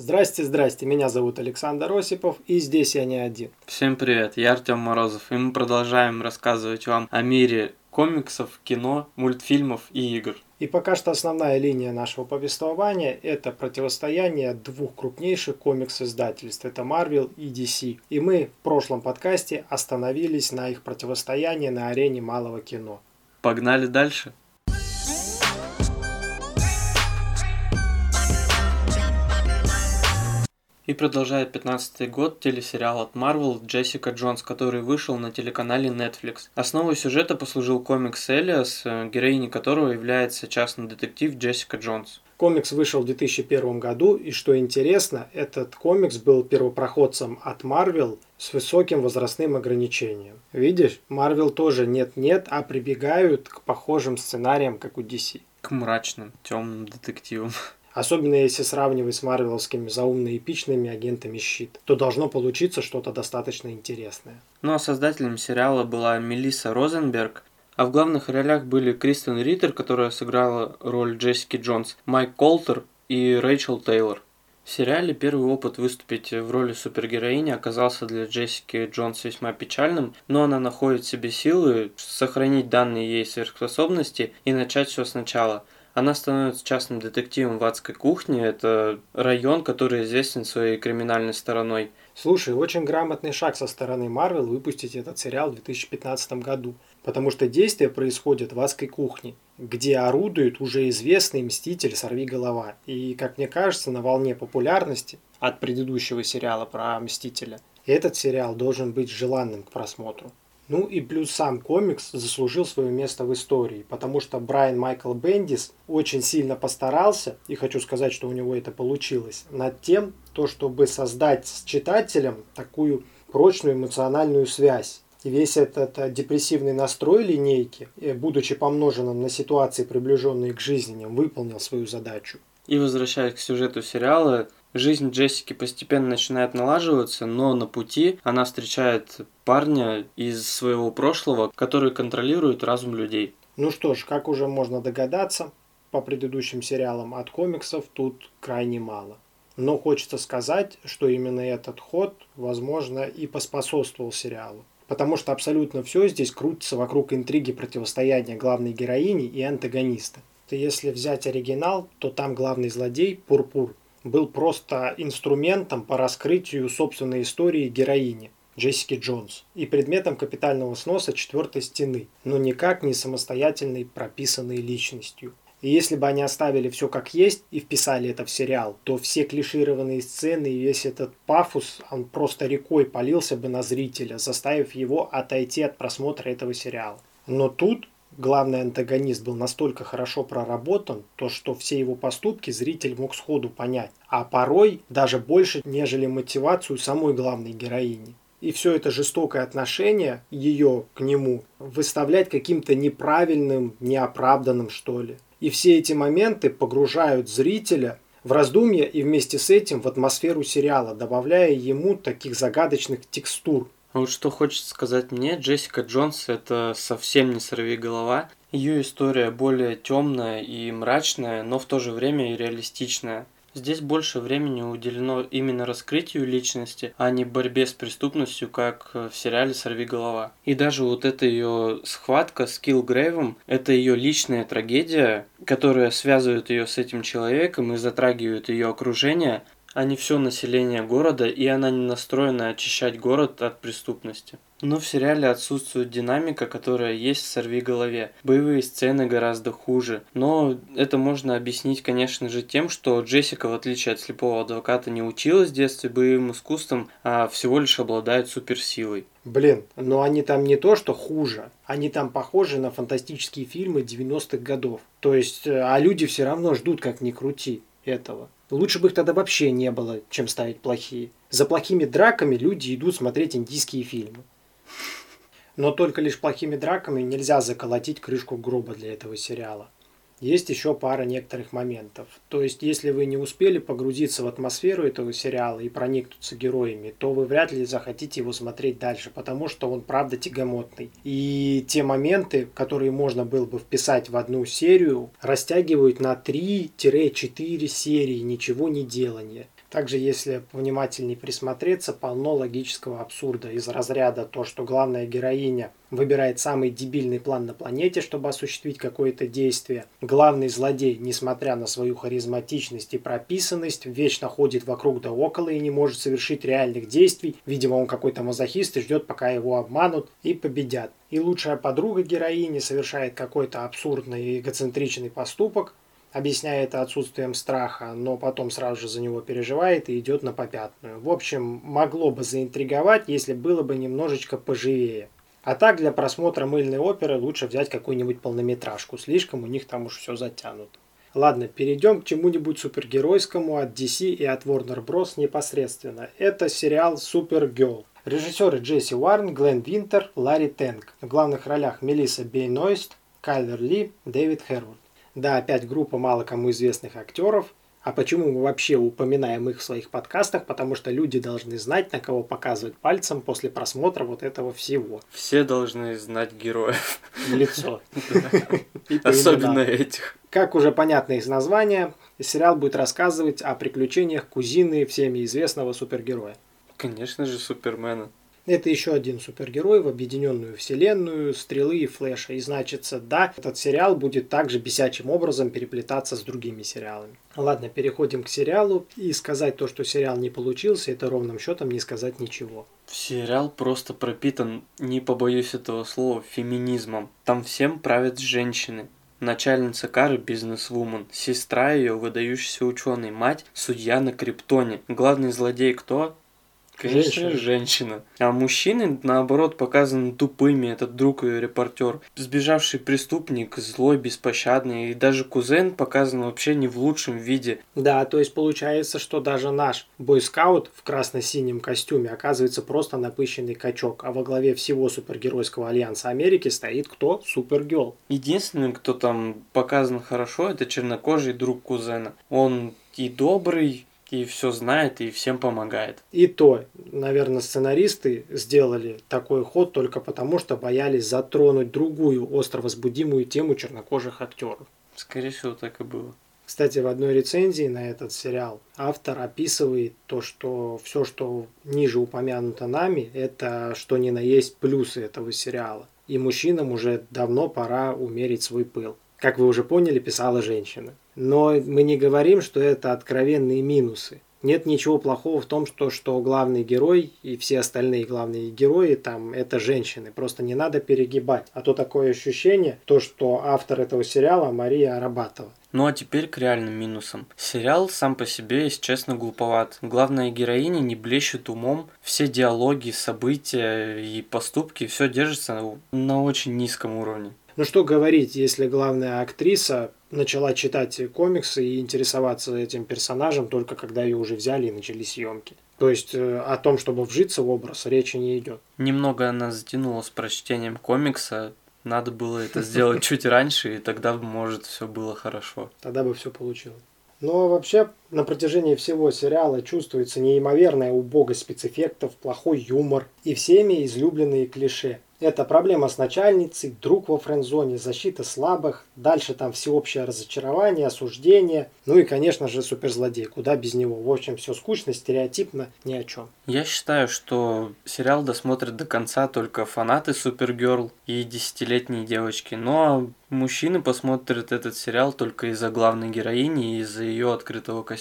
Здрасте, здрасте, меня зовут Александр Осипов, и здесь я не один. Всем привет, я Артем Морозов, и мы продолжаем рассказывать вам о мире комиксов, кино, мультфильмов и игр. И пока что основная линия нашего повествования – это противостояние двух крупнейших комикс-издательств – это Marvel и DC. И мы в прошлом подкасте остановились на их противостоянии на арене малого кино. Погнали дальше? И продолжает 15 год телесериал от Marvel «Джессика Джонс», который вышел на телеканале Netflix. Основой сюжета послужил комикс «Элиас», героиней которого является частный детектив Джессика Джонс. Комикс вышел в 2001 году, и что интересно, этот комикс был первопроходцем от Marvel с высоким возрастным ограничением. Видишь, Marvel тоже нет-нет, а прибегают к похожим сценариям, как у DC. К мрачным, темным детективам. Особенно если сравнивать с марвеловскими заумно-эпичными агентами «Щит», то должно получиться что-то достаточно интересное. Ну а создателем сериала была Мелисса Розенберг, а в главных ролях были Кристен Риттер, которая сыграла роль Джессики Джонс, Майк Колтер и Рэйчел Тейлор. В сериале первый опыт выступить в роли супергероини оказался для Джессики Джонс весьма печальным, но она находит в себе силы сохранить данные ей сверхспособности и начать все сначала – она становится частным детективом в адской кухне. Это район, который известен своей криминальной стороной. Слушай, очень грамотный шаг со стороны Марвел выпустить этот сериал в 2015 году, потому что действие происходит в адской кухне, где орудует уже известный мститель Сорви голова. И, как мне кажется, на волне популярности от предыдущего сериала про Мстителя, этот сериал должен быть желанным к просмотру. Ну и плюс сам комикс заслужил свое место в истории, потому что Брайан Майкл Бендис очень сильно постарался, и хочу сказать, что у него это получилось, над тем, то, чтобы создать с читателем такую прочную эмоциональную связь. И весь этот э, депрессивный настрой линейки, э, будучи помноженным на ситуации, приближенные к жизненным, выполнил свою задачу. И возвращаясь к сюжету сериала, Жизнь Джессики постепенно начинает налаживаться, но на пути она встречает парня из своего прошлого, который контролирует разум людей. Ну что ж, как уже можно догадаться, по предыдущим сериалам от комиксов тут крайне мало. Но хочется сказать, что именно этот ход, возможно, и поспособствовал сериалу. Потому что абсолютно все здесь крутится вокруг интриги противостояния главной героини и антагониста. Если взять оригинал, то там главный злодей Пурпур был просто инструментом по раскрытию собственной истории героини. Джессики Джонс и предметом капитального сноса четвертой стены, но никак не самостоятельной прописанной личностью. И если бы они оставили все как есть и вписали это в сериал, то все клишированные сцены и весь этот пафос, он просто рекой полился бы на зрителя, заставив его отойти от просмотра этого сериала. Но тут главный антагонист был настолько хорошо проработан, то что все его поступки зритель мог сходу понять, а порой даже больше, нежели мотивацию самой главной героини. И все это жестокое отношение ее к нему выставлять каким-то неправильным, неоправданным, что ли. И все эти моменты погружают зрителя в раздумья и вместе с этим в атмосферу сериала, добавляя ему таких загадочных текстур, вот что хочется сказать мне, Джессика Джонс это совсем не сорви голова. Ее история более темная и мрачная, но в то же время и реалистичная. Здесь больше времени уделено именно раскрытию личности, а не борьбе с преступностью, как в сериале «Сорви голова». И даже вот эта ее схватка с Килл Грейвом – это ее личная трагедия, которая связывает ее с этим человеком и затрагивает ее окружение, а не все население города, и она не настроена очищать город от преступности. Но в сериале отсутствует динамика, которая есть в «Сорви голове». Боевые сцены гораздо хуже. Но это можно объяснить, конечно же, тем, что Джессика, в отличие от слепого адвоката, не училась в детстве боевым искусством, а всего лишь обладает суперсилой. Блин, но они там не то, что хуже. Они там похожи на фантастические фильмы 90-х годов. То есть, э, а люди все равно ждут, как ни крути этого. Лучше бы их тогда вообще не было, чем ставить плохие. За плохими драками люди идут смотреть индийские фильмы. Но только лишь плохими драками нельзя заколотить крышку гроба для этого сериала есть еще пара некоторых моментов. То есть, если вы не успели погрузиться в атмосферу этого сериала и проникнуться героями, то вы вряд ли захотите его смотреть дальше, потому что он правда тягомотный. И те моменты, которые можно было бы вписать в одну серию, растягивают на 3-4 серии ничего не делания. Также, если внимательнее присмотреться, полно логического абсурда из разряда то, что главная героиня выбирает самый дебильный план на планете, чтобы осуществить какое-то действие. Главный злодей, несмотря на свою харизматичность и прописанность, вечно ходит вокруг да около и не может совершить реальных действий. Видимо, он какой-то мазохист и ждет, пока его обманут и победят. И лучшая подруга героини совершает какой-то абсурдный и эгоцентричный поступок, объясняя это отсутствием страха, но потом сразу же за него переживает и идет на попятную. В общем, могло бы заинтриговать, если было бы немножечко поживее. А так для просмотра мыльной оперы лучше взять какую-нибудь полнометражку, слишком у них там уж все затянуто. Ладно, перейдем к чему-нибудь супергеройскому от DC и от Warner Bros. непосредственно. Это сериал Supergirl. Режиссеры Джесси Уарн, Глен Винтер, Ларри Тенг. В главных ролях Мелисса Бейнойст, Кайлер Ли, Дэвид Хервуд. Да, опять группа мало кому известных актеров. А почему мы вообще упоминаем их в своих подкастах? Потому что люди должны знать, на кого показывать пальцем после просмотра вот этого всего. Все должны знать героев. Лицо. Особенно этих. Как уже понятно из названия, сериал будет рассказывать о приключениях кузины всеми известного супергероя. Конечно же, Супермена. Это еще один супергерой в объединенную вселенную Стрелы и Флэша. И значится, да, этот сериал будет также бесячим образом переплетаться с другими сериалами. Ладно, переходим к сериалу. И сказать то, что сериал не получился, это ровным счетом не сказать ничего. Сериал просто пропитан, не побоюсь этого слова, феминизмом. Там всем правят женщины. Начальница Кары – бизнесвумен, сестра ее – выдающийся ученый, мать – судья на Криптоне. Главный злодей кто? Конечно, женщина. женщина. А мужчины, наоборот, показаны тупыми. Этот друг и репортер. Сбежавший преступник, злой, беспощадный. И даже кузен показан вообще не в лучшем виде. Да, то есть получается, что даже наш бойскаут в красно-синем костюме оказывается просто напыщенный качок. А во главе всего супергеройского альянса Америки стоит кто? Супергел. Единственный, кто там показан хорошо, это чернокожий друг кузена. Он и добрый, и все знает, и всем помогает. И то, наверное, сценаристы сделали такой ход только потому, что боялись затронуть другую остро возбудимую тему чернокожих актеров. Скорее всего, так и было. Кстати, в одной рецензии на этот сериал автор описывает то, что все, что ниже упомянуто нами, это что ни на есть плюсы этого сериала. И мужчинам уже давно пора умерить свой пыл. Как вы уже поняли, писала женщина. Но мы не говорим, что это откровенные минусы. Нет ничего плохого в том, что, что главный герой и все остальные главные герои там это женщины. Просто не надо перегибать. А то такое ощущение, то, что автор этого сериала Мария Арабатова. Ну а теперь к реальным минусам. Сериал сам по себе, если честно, глуповат. Главная героиня не блещет умом. Все диалоги, события и поступки, все держится на очень низком уровне. Ну что говорить, если главная актриса начала читать комиксы и интересоваться этим персонажем только когда ее уже взяли и начали съемки. То есть э, о том, чтобы вжиться в образ, речи не идет. Немного она затянула с прочтением комикса. Надо было это сделать чуть раньше, и тогда, может, все было хорошо. Тогда бы все получилось. Но вообще на протяжении всего сериала чувствуется неимоверная убогость спецэффектов, плохой юмор и всеми излюбленные клише. Это проблема с начальницей, друг во френдзоне, защита слабых, дальше там всеобщее разочарование, осуждение, ну и, конечно же, суперзлодей, куда без него. В общем, все скучно, стереотипно, ни о чем. Я считаю, что сериал досмотрят до конца только фанаты Супергерл и десятилетние девочки, но мужчины посмотрят этот сериал только из-за главной героини и из-за ее открытого костюма.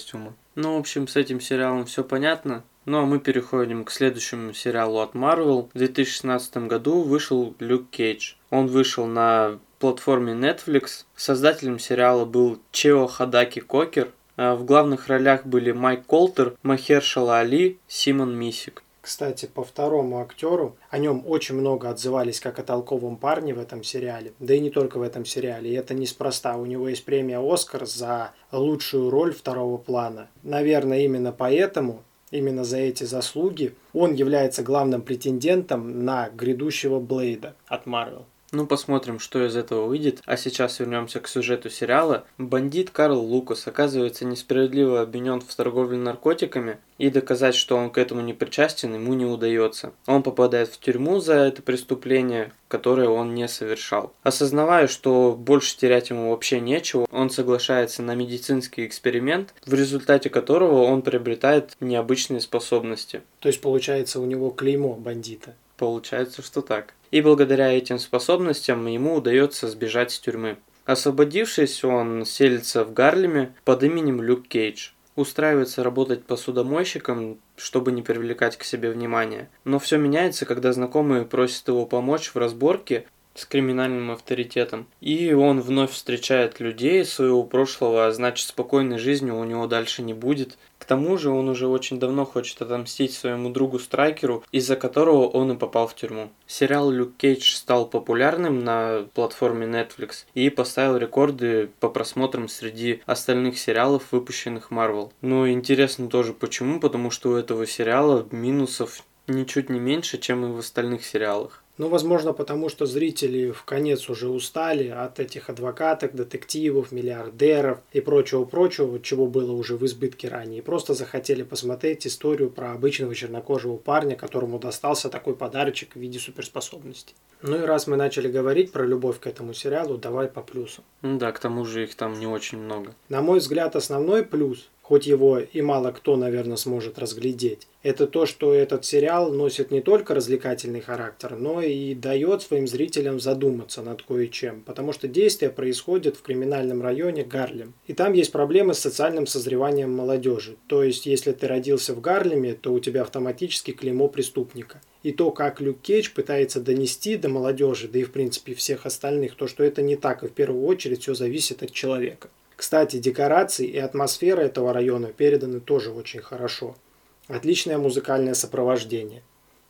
Ну, в общем, с этим сериалом все понятно. Ну а мы переходим к следующему сериалу от Marvel. В 2016 году вышел Люк Кейдж. Он вышел на платформе Netflix. Создателем сериала был Чео Хадаки Кокер. А в главных ролях были Майк Колтер, Махершала Али, Симон Мисик. Кстати, по второму актеру, о нем очень много отзывались как о толковом парне в этом сериале. Да и не только в этом сериале. И это неспроста. У него есть премия «Оскар» за лучшую роль второго плана. Наверное, именно поэтому Именно за эти заслуги он является главным претендентом на грядущего Блейда от Марвел. Ну, посмотрим, что из этого выйдет. А сейчас вернемся к сюжету сериала. Бандит Карл Лукас оказывается несправедливо обвинен в торговле наркотиками, и доказать, что он к этому не причастен, ему не удается. Он попадает в тюрьму за это преступление, которое он не совершал. Осознавая, что больше терять ему вообще нечего, он соглашается на медицинский эксперимент, в результате которого он приобретает необычные способности. То есть получается у него клеймо бандита. Получается, что так. И благодаря этим способностям ему удается сбежать с тюрьмы. Освободившись, он селится в Гарлеме под именем Люк Кейдж. Устраивается работать посудомойщиком, чтобы не привлекать к себе внимания. Но все меняется, когда знакомые просят его помочь в разборке с криминальным авторитетом. И он вновь встречает людей своего прошлого, а значит спокойной жизни у него дальше не будет. К тому же он уже очень давно хочет отомстить своему другу Страйкеру, из-за которого он и попал в тюрьму. Сериал «Люк Кейдж» стал популярным на платформе Netflix и поставил рекорды по просмотрам среди остальных сериалов, выпущенных Marvel. Но интересно тоже почему, потому что у этого сериала минусов ничуть не меньше, чем и в остальных сериалах. Ну, возможно, потому что зрители в конец уже устали от этих адвокаток, детективов, миллиардеров и прочего-прочего, чего было уже в избытке ранее. И просто захотели посмотреть историю про обычного чернокожего парня, которому достался такой подарочек в виде суперспособности. Ну и раз мы начали говорить про любовь к этому сериалу, давай по плюсу. Ну да, к тому же их там не очень много. На мой взгляд, основной плюс хоть его и мало кто, наверное, сможет разглядеть, это то, что этот сериал носит не только развлекательный характер, но и дает своим зрителям задуматься над кое-чем, потому что действие происходит в криминальном районе Гарлем. И там есть проблемы с социальным созреванием молодежи. То есть, если ты родился в Гарлеме, то у тебя автоматически клеймо преступника. И то, как Люк Кейдж пытается донести до молодежи, да и в принципе всех остальных, то, что это не так, и в первую очередь все зависит от человека. Кстати, декорации и атмосфера этого района переданы тоже очень хорошо. Отличное музыкальное сопровождение.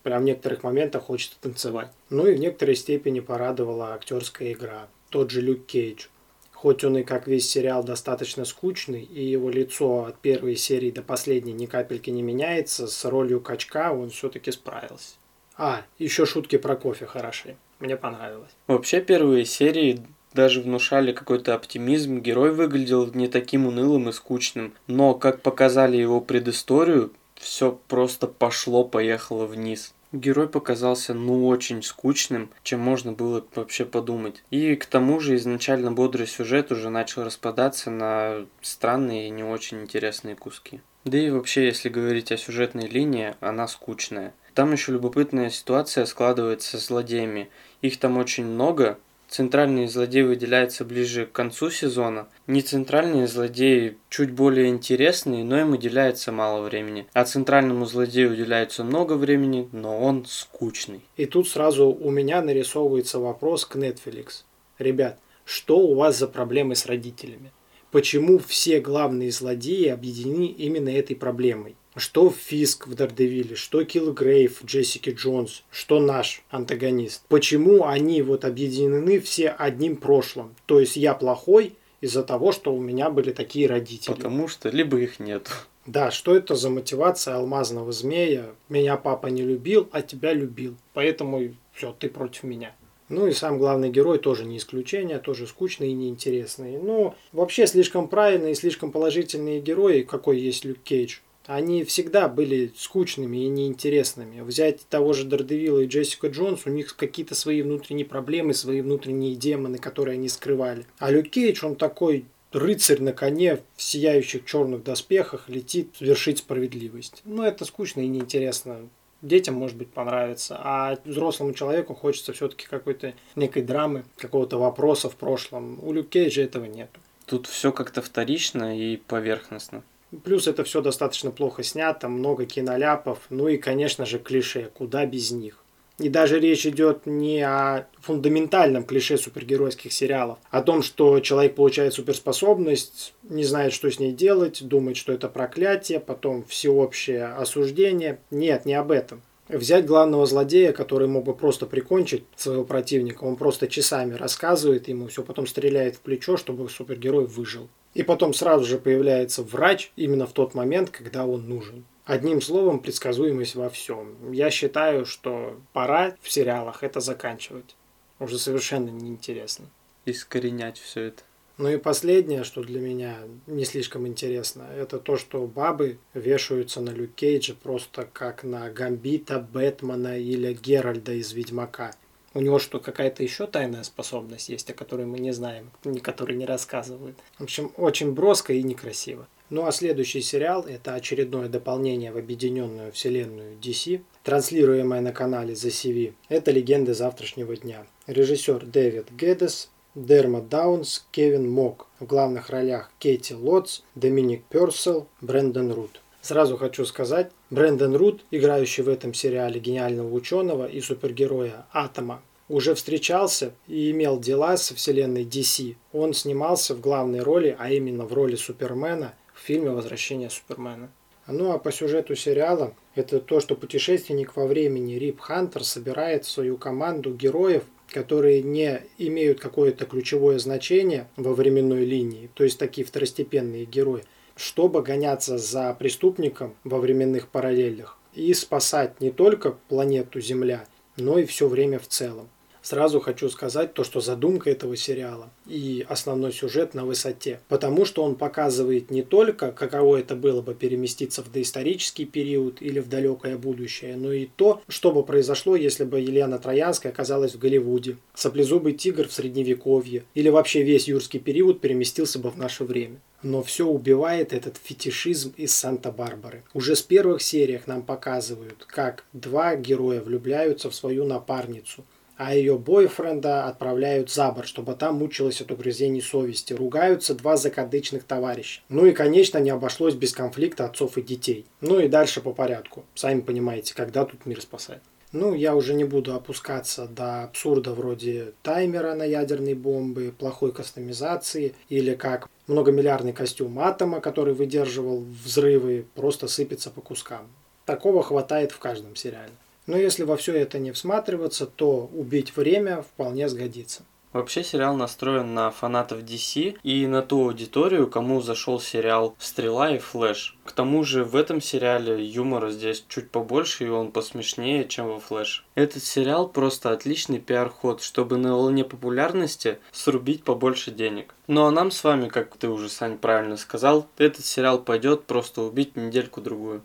Прям в некоторых моментах хочется танцевать. Ну и в некоторой степени порадовала актерская игра. Тот же Люк Кейдж. Хоть он и как весь сериал достаточно скучный, и его лицо от первой серии до последней ни капельки не меняется, с ролью качка он все-таки справился. А, еще шутки про кофе хороши. Мне понравилось. Вообще первые серии даже внушали какой-то оптимизм, герой выглядел не таким унылым и скучным. Но, как показали его предысторию, все просто пошло-поехало вниз. Герой показался ну очень скучным, чем можно было вообще подумать. И к тому же изначально бодрый сюжет уже начал распадаться на странные и не очень интересные куски. Да и вообще, если говорить о сюжетной линии, она скучная. Там еще любопытная ситуация складывается с злодеями. Их там очень много, Центральный злодей выделяется ближе к концу сезона. Не центральные злодеи чуть более интересные, но им уделяется мало времени. А центральному злодею уделяется много времени, но он скучный. И тут сразу у меня нарисовывается вопрос к Netflix. Ребят, что у вас за проблемы с родителями? Почему все главные злодеи объединены именно этой проблемой? Что Фиск в Дардевиле, что Киллгрейв Джессики Джонс, что наш антагонист. Почему они вот объединены все одним прошлым? То есть я плохой из-за того, что у меня были такие родители. Потому что либо их нет. Да, что это за мотивация алмазного змея? Меня папа не любил, а тебя любил. Поэтому все, ты против меня. Ну и сам главный герой тоже не исключение, тоже скучный и неинтересный. Ну, вообще слишком правильные и слишком положительные герои, какой есть Люк Кейдж они всегда были скучными и неинтересными. Взять того же Дардевилла и Джессика Джонс, у них какие-то свои внутренние проблемы, свои внутренние демоны, которые они скрывали. А Люк Кейдж, он такой рыцарь на коне в сияющих черных доспехах летит вершить справедливость. Ну, это скучно и неинтересно. Детям, может быть, понравится, а взрослому человеку хочется все-таки какой-то некой драмы, какого-то вопроса в прошлом. У Люк Кейджа этого нет. Тут все как-то вторично и поверхностно. Плюс это все достаточно плохо снято, много киноляпов, ну и, конечно же, клише, куда без них. И даже речь идет не о фундаментальном клише супергеройских сериалов, о том, что человек получает суперспособность, не знает, что с ней делать, думает, что это проклятие, потом всеобщее осуждение. Нет, не об этом. Взять главного злодея, который мог бы просто прикончить своего противника, он просто часами рассказывает ему, все потом стреляет в плечо, чтобы супергерой выжил. И потом сразу же появляется врач именно в тот момент, когда он нужен. Одним словом, предсказуемость во всем. Я считаю, что пора в сериалах это заканчивать. уже совершенно неинтересно. Искоренять все это. Ну и последнее, что для меня не слишком интересно, это то, что бабы вешаются на Люк Кейджа просто как на Гамбита, Бэтмена или Геральда из Ведьмака. У него что, какая-то еще тайная способность есть, о которой мы не знаем, которые не рассказывают. В общем, очень броско и некрасиво. Ну а следующий сериал – это очередное дополнение в объединенную вселенную DC, транслируемое на канале The CV. Это «Легенды завтрашнего дня». Режиссер Дэвид Гедес, Дермат Даунс, Кевин Мок. В главных ролях Кейти Лотс, Доминик Персел, Брэндон Рут. Сразу хочу сказать, Брэндон Рут, играющий в этом сериале гениального ученого и супергероя Атома, уже встречался и имел дела со вселенной DC. Он снимался в главной роли, а именно в роли Супермена в фильме «Возвращение Супермена». Ну а по сюжету сериала это то, что путешественник во времени Рип Хантер собирает в свою команду героев, которые не имеют какое-то ключевое значение во временной линии, то есть такие второстепенные герои, чтобы гоняться за преступником во временных параллелях и спасать не только планету Земля, но и все время в целом. Сразу хочу сказать то, что задумка этого сериала и основной сюжет на высоте. Потому что он показывает не только, каково это было бы переместиться в доисторический период или в далекое будущее, но и то, что бы произошло, если бы Елена Троянская оказалась в Голливуде, саблезубый тигр в Средневековье или вообще весь юрский период переместился бы в наше время. Но все убивает этот фетишизм из Санта-Барбары. Уже с первых сериях нам показывают, как два героя влюбляются в свою напарницу – а ее бойфренда отправляют за борт, чтобы там мучилась от угрызений совести. Ругаются два закадычных товарища. Ну и, конечно, не обошлось без конфликта отцов и детей. Ну и дальше по порядку. Сами понимаете, когда тут мир спасает. Ну, я уже не буду опускаться до абсурда вроде таймера на ядерной бомбы, плохой кастомизации или как многомиллиардный костюм атома, который выдерживал взрывы, просто сыпется по кускам. Такого хватает в каждом сериале. Но если во все это не всматриваться, то убить время вполне сгодится. Вообще сериал настроен на фанатов DC и на ту аудиторию, кому зашел сериал «Стрела» и «Флэш». К тому же в этом сериале юмора здесь чуть побольше и он посмешнее, чем во «Флэш». Этот сериал просто отличный пиар-ход, чтобы на волне популярности срубить побольше денег. Ну а нам с вами, как ты уже, Сань, правильно сказал, этот сериал пойдет просто убить недельку-другую.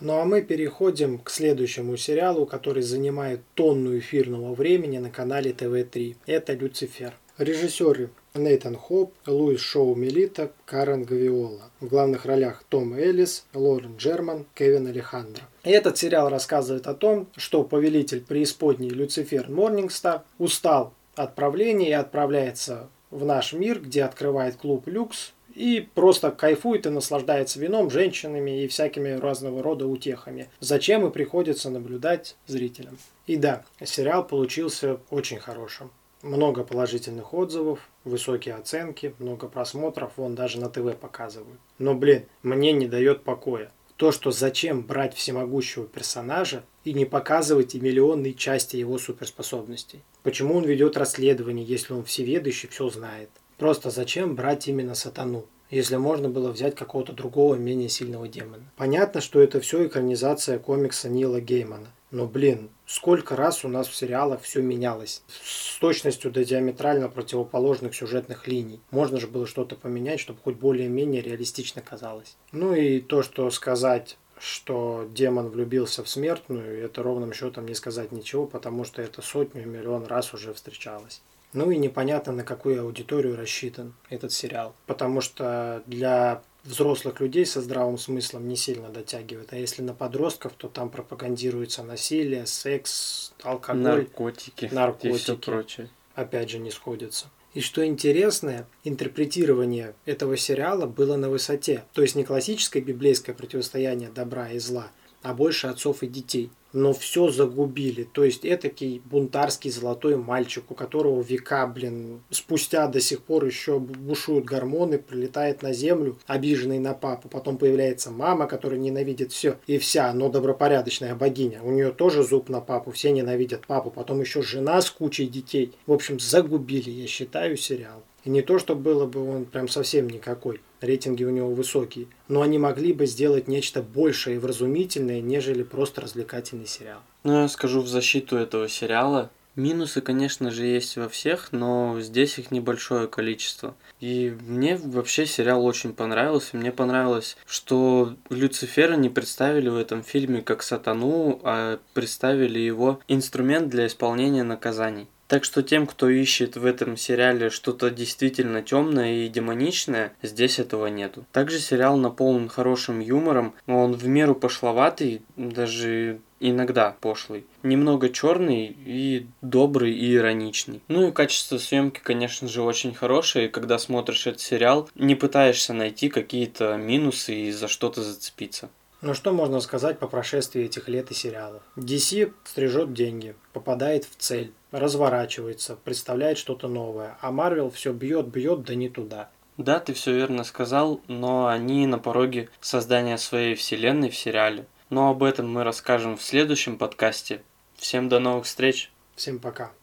Ну а мы переходим к следующему сериалу, который занимает тонну эфирного времени на канале ТВ-3. Это «Люцифер». Режиссеры Нейтан Хоп, Луис Шоу Мелита, Карен Гавиола. В главных ролях Том Эллис, Лорен Джерман, Кевин Алехандро. Этот сериал рассказывает о том, что повелитель преисподней Люцифер Морнингстар устал от правления и отправляется в наш мир, где открывает клуб Люкс, и просто кайфует и наслаждается вином, женщинами и всякими разного рода утехами. Зачем и приходится наблюдать зрителям. И да, сериал получился очень хорошим. Много положительных отзывов, высокие оценки, много просмотров, вон даже на ТВ показывают. Но, блин, мне не дает покоя. То, что зачем брать всемогущего персонажа и не показывать и миллионные части его суперспособностей. Почему он ведет расследование, если он всеведущий все знает? Просто зачем брать именно сатану, если можно было взять какого-то другого, менее сильного демона? Понятно, что это все экранизация комикса Нила Геймана. Но, блин, сколько раз у нас в сериалах все менялось. С точностью до диаметрально противоположных сюжетных линий. Можно же было что-то поменять, чтобы хоть более-менее реалистично казалось. Ну и то, что сказать что демон влюбился в смертную, это ровным счетом не сказать ничего, потому что это сотню миллион раз уже встречалось. Ну и непонятно, на какую аудиторию рассчитан этот сериал. Потому что для взрослых людей со здравым смыслом не сильно дотягивает. А если на подростков, то там пропагандируется насилие, секс, алкоголь, наркотики, наркотики. и все прочее. Опять же, не сходится. И что интересное, интерпретирование этого сериала было на высоте. То есть не классическое библейское противостояние добра и зла, а больше отцов и детей но все загубили. То есть этакий бунтарский золотой мальчик, у которого века, блин, спустя до сих пор еще бушуют гормоны, прилетает на землю, обиженный на папу. Потом появляется мама, которая ненавидит все и вся, но добропорядочная богиня. У нее тоже зуб на папу, все ненавидят папу. Потом еще жена с кучей детей. В общем, загубили, я считаю, сериал. И не то, что было бы он прям совсем никакой, рейтинги у него высокие, но они могли бы сделать нечто большее и вразумительное, нежели просто развлекательный сериал. Ну, я скажу в защиту этого сериала. Минусы, конечно же, есть во всех, но здесь их небольшое количество. И мне вообще сериал очень понравился. Мне понравилось, что Люцифера не представили в этом фильме как сатану, а представили его инструмент для исполнения наказаний. Так что тем, кто ищет в этом сериале что-то действительно темное и демоничное, здесь этого нету. Также сериал наполнен хорошим юмором, он в меру пошловатый, даже иногда пошлый. Немного черный и добрый и ироничный. Ну и качество съемки, конечно же, очень хорошее. И когда смотришь этот сериал, не пытаешься найти какие-то минусы и за что-то зацепиться. Ну что можно сказать по прошествии этих лет и сериалов? DC стрижет деньги, попадает в цель, разворачивается, представляет что-то новое, а Marvel все бьет, бьет, да не туда. Да, ты все верно сказал, но они на пороге создания своей вселенной в сериале. Но об этом мы расскажем в следующем подкасте. Всем до новых встреч. Всем пока.